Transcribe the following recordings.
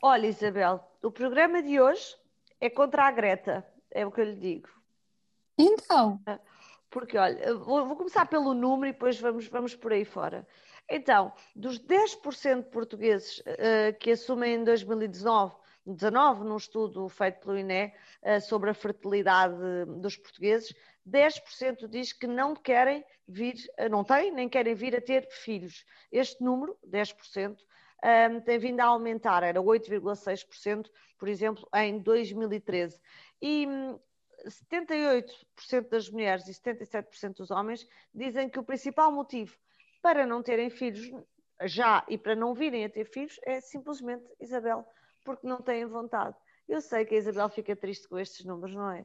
Olha, Isabel, o programa de hoje é contra a Greta, é o que eu lhe digo. Então. Porque, olha, vou, vou começar pelo número e depois vamos, vamos por aí fora. Então, dos 10% de portugueses uh, que assumem em 2019 19, num estudo feito pelo INE uh, sobre a fertilidade dos portugueses, 10% diz que não querem vir, uh, não têm, nem querem vir a ter filhos. Este número, 10%, um, tem vindo a aumentar, era 8,6%, por exemplo, em 2013. E 78% hum, das mulheres e 77% dos homens dizem que o principal motivo para não terem filhos já e para não virem a ter filhos é simplesmente, Isabel, porque não têm vontade. Eu sei que a Isabel fica triste com estes números, não é?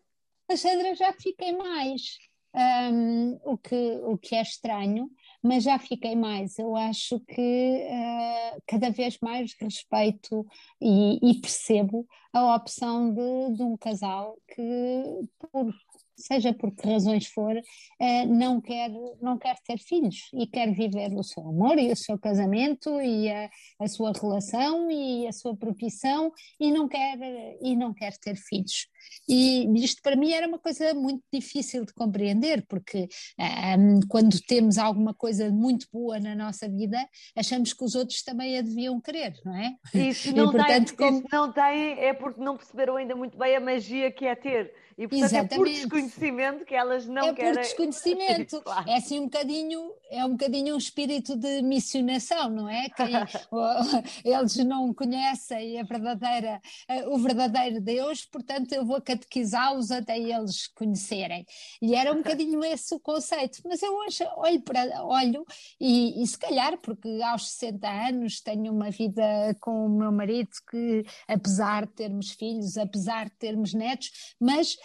A Sandra já fiquei mais, um, o, que, o que é estranho, mas já fiquei mais. Eu acho que uh, cada vez mais respeito e, e percebo a opção de, de, um casal que, por seja por que razões for, eh, não quer, não quer ter filhos e quer viver o seu amor e o seu casamento e a, a sua relação e a sua profissão e não quer, e não quer ter filhos. E isto para mim era uma coisa muito difícil de compreender, porque um, quando temos alguma coisa muito boa na nossa vida, achamos que os outros também a deviam querer, não é? E se não, e, portanto, tem, como... não têm, é porque não perceberam ainda muito bem a magia que é ter. E portanto Exatamente. é por desconhecimento que elas não é querem. É por desconhecimento. claro. É assim um bocadinho, é um bocadinho um espírito de missionação, não é? Que eles não conhecem a verdadeira, eh, o verdadeiro Deus, portanto eu vou catequizá-los até eles conhecerem. E era um bocadinho esse o conceito. Mas eu hoje olho, para, olho e, e se calhar, porque aos 60 anos tenho uma vida com o meu marido que, apesar de termos filhos, apesar de termos netos, mas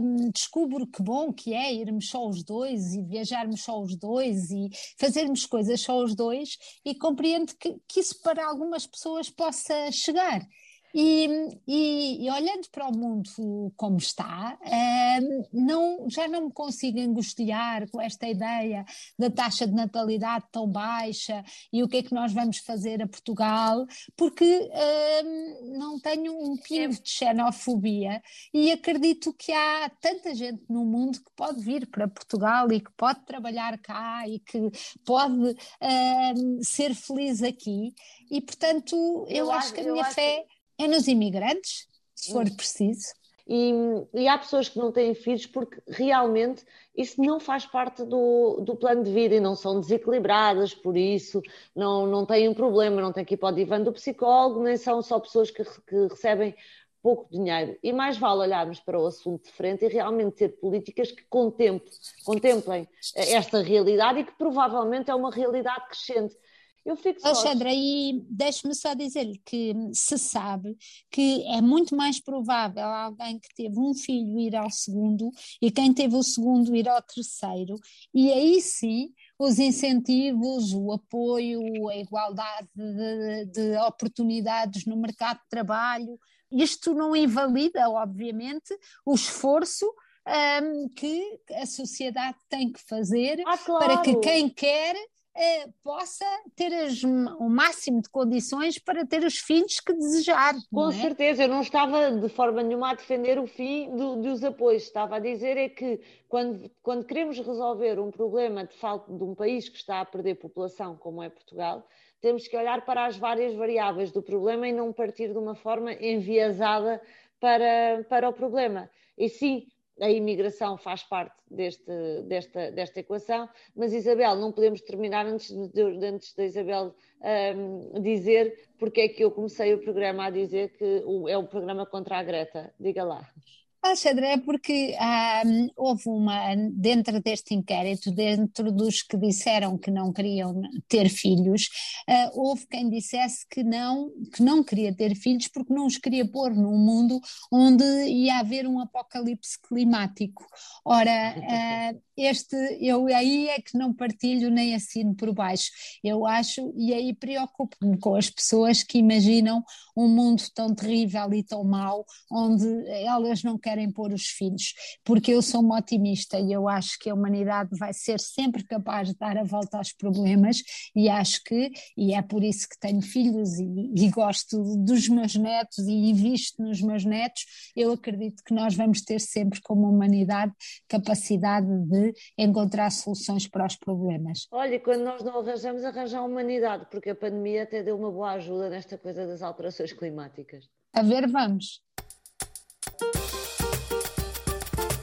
um, descubro que bom que é irmos só os dois e viajarmos só os dois e fazermos coisas só os dois e compreendo que, que isso para algumas pessoas possa chegar. E, e, e, olhando para o mundo como está, uh, não, já não me consigo angustiar com esta ideia da taxa de natalidade tão baixa e o que é que nós vamos fazer a Portugal, porque uh, não tenho um pingo de xenofobia e acredito que há tanta gente no mundo que pode vir para Portugal e que pode trabalhar cá e que pode uh, ser feliz aqui. E, portanto, eu, eu acho que a minha fé é nos imigrantes, se for hum. preciso. E, e, há pessoas que não têm filhos porque realmente isso não faz parte do, do plano de vida e não são desequilibradas por isso, não, não têm um problema, não têm que ir para o divã do psicólogo, nem são só pessoas que, que recebem pouco dinheiro. E mais vale olharmos para o assunto de frente e realmente ter políticas que contemplem, contemplem esta realidade e que provavelmente é uma realidade crescente. Eu fico só. Alexandra, e deixe-me só dizer-lhe que se sabe que é muito mais provável alguém que teve um filho ir ao segundo e quem teve o segundo ir ao terceiro, e aí sim os incentivos, o apoio, a igualdade de, de oportunidades no mercado de trabalho. Isto não invalida, obviamente, o esforço um, que a sociedade tem que fazer ah, claro. para que quem quer eh, possa ter as, o máximo de condições para ter os filhos que desejar. Com é? certeza, eu não estava de forma nenhuma a defender o fim do, dos apoios, estava a dizer é que quando, quando queremos resolver um problema de falta de um país que está a perder população, como é Portugal, temos que olhar para as várias variáveis do problema e não partir de uma forma enviesada para, para o problema. E sim, a imigração faz parte deste, desta, desta equação, mas Isabel, não podemos terminar antes, de, antes da Isabel um, dizer porque é que eu comecei o programa a dizer que é o programa contra a Greta. Diga lá. Alexandre, é porque um, houve uma, dentro deste inquérito, dentro dos que disseram que não queriam ter filhos, uh, houve quem dissesse que não, que não queria ter filhos porque não os queria pôr num mundo onde ia haver um apocalipse climático. Ora, uh, este, eu aí é que não partilho nem assino por baixo. Eu acho, e aí preocupo-me com as pessoas que imaginam um mundo tão terrível e tão mau, onde elas não querem querem pôr os filhos, porque eu sou uma otimista e eu acho que a humanidade vai ser sempre capaz de dar a volta aos problemas e acho que, e é por isso que tenho filhos e, e gosto dos meus netos e invisto nos meus netos, eu acredito que nós vamos ter sempre como humanidade capacidade de encontrar soluções para os problemas. Olha, quando nós não arranjamos, arranjar a humanidade, porque a pandemia até deu uma boa ajuda nesta coisa das alterações climáticas. A ver, vamos.